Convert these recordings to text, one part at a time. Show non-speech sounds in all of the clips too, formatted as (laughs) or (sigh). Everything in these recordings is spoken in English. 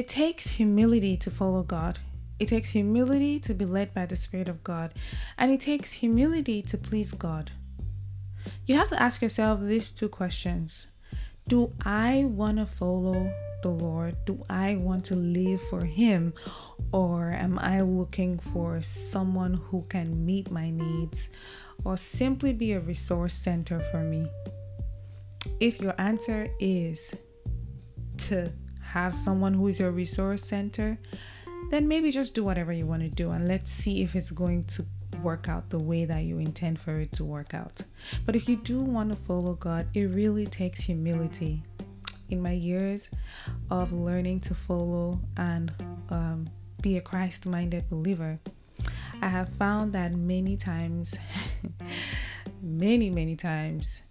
It takes humility to follow God. It takes humility to be led by the Spirit of God. And it takes humility to please God. You have to ask yourself these two questions Do I want to follow the Lord? Do I want to live for Him? Or am I looking for someone who can meet my needs or simply be a resource center for me? If your answer is to have someone who is your resource center, then maybe just do whatever you want to do and let's see if it's going to work out the way that you intend for it to work out. But if you do want to follow God, it really takes humility. In my years of learning to follow and um, be a Christ minded believer, I have found that many times, (laughs) many, many times,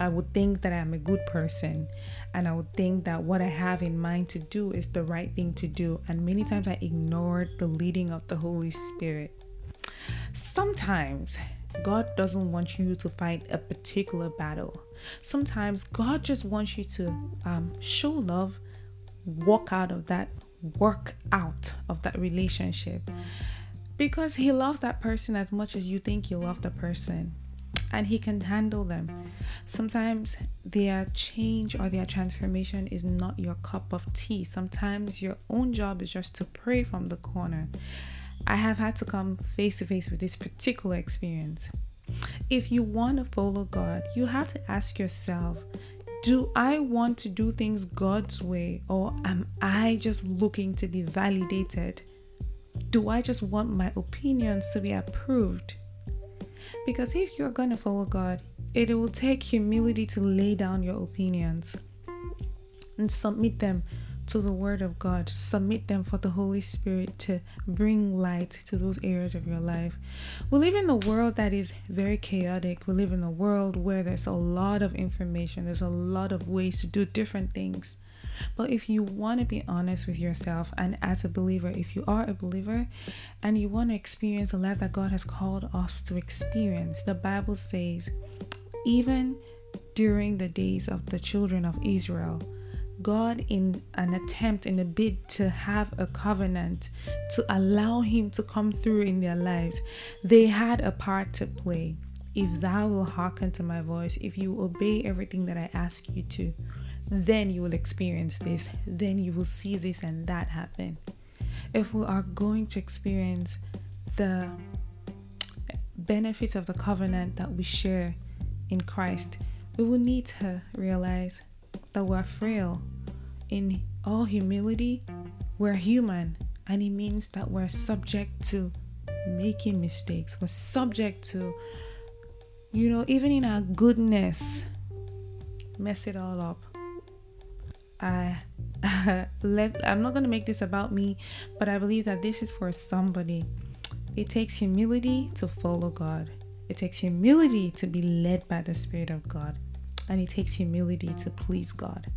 I would think that I'm a good person and I would think that what I have in mind to do is the right thing to do. And many times I ignored the leading of the Holy Spirit. Sometimes God doesn't want you to fight a particular battle. Sometimes God just wants you to um, show love, walk out of that, work out of that relationship because He loves that person as much as you think you love the person and he can handle them. Sometimes their change or their transformation is not your cup of tea. Sometimes your own job is just to pray from the corner. I have had to come face to face with this particular experience. If you want to follow God, you have to ask yourself do I want to do things God's way or am I just looking to be validated? Do I just want my opinions to be approved? Because if you're going to follow God, it will take humility to lay down your opinions and submit them to the Word of God. Submit them for the Holy Spirit to bring light to those areas of your life. We live in a world that is very chaotic. We live in a world where there's a lot of information, there's a lot of ways to do different things. But if you want to be honest with yourself, and as a believer, if you are a believer and you want to experience the life that God has called us to experience, the Bible says, even during the days of the children of Israel, God, in an attempt, in a bid to have a covenant, to allow Him to come through in their lives, they had a part to play. If thou will hearken to my voice, if you obey everything that I ask you to, then you will experience this, then you will see this and that happen. If we are going to experience the benefits of the covenant that we share in Christ, we will need to realize that we're frail. In all humility, we're human, and it means that we're subject to making mistakes. We're subject to, you know, even in our goodness, mess it all up. I (laughs) let I'm not going to make this about me, but I believe that this is for somebody. It takes humility to follow God. It takes humility to be led by the Spirit of God. And it takes humility to please God.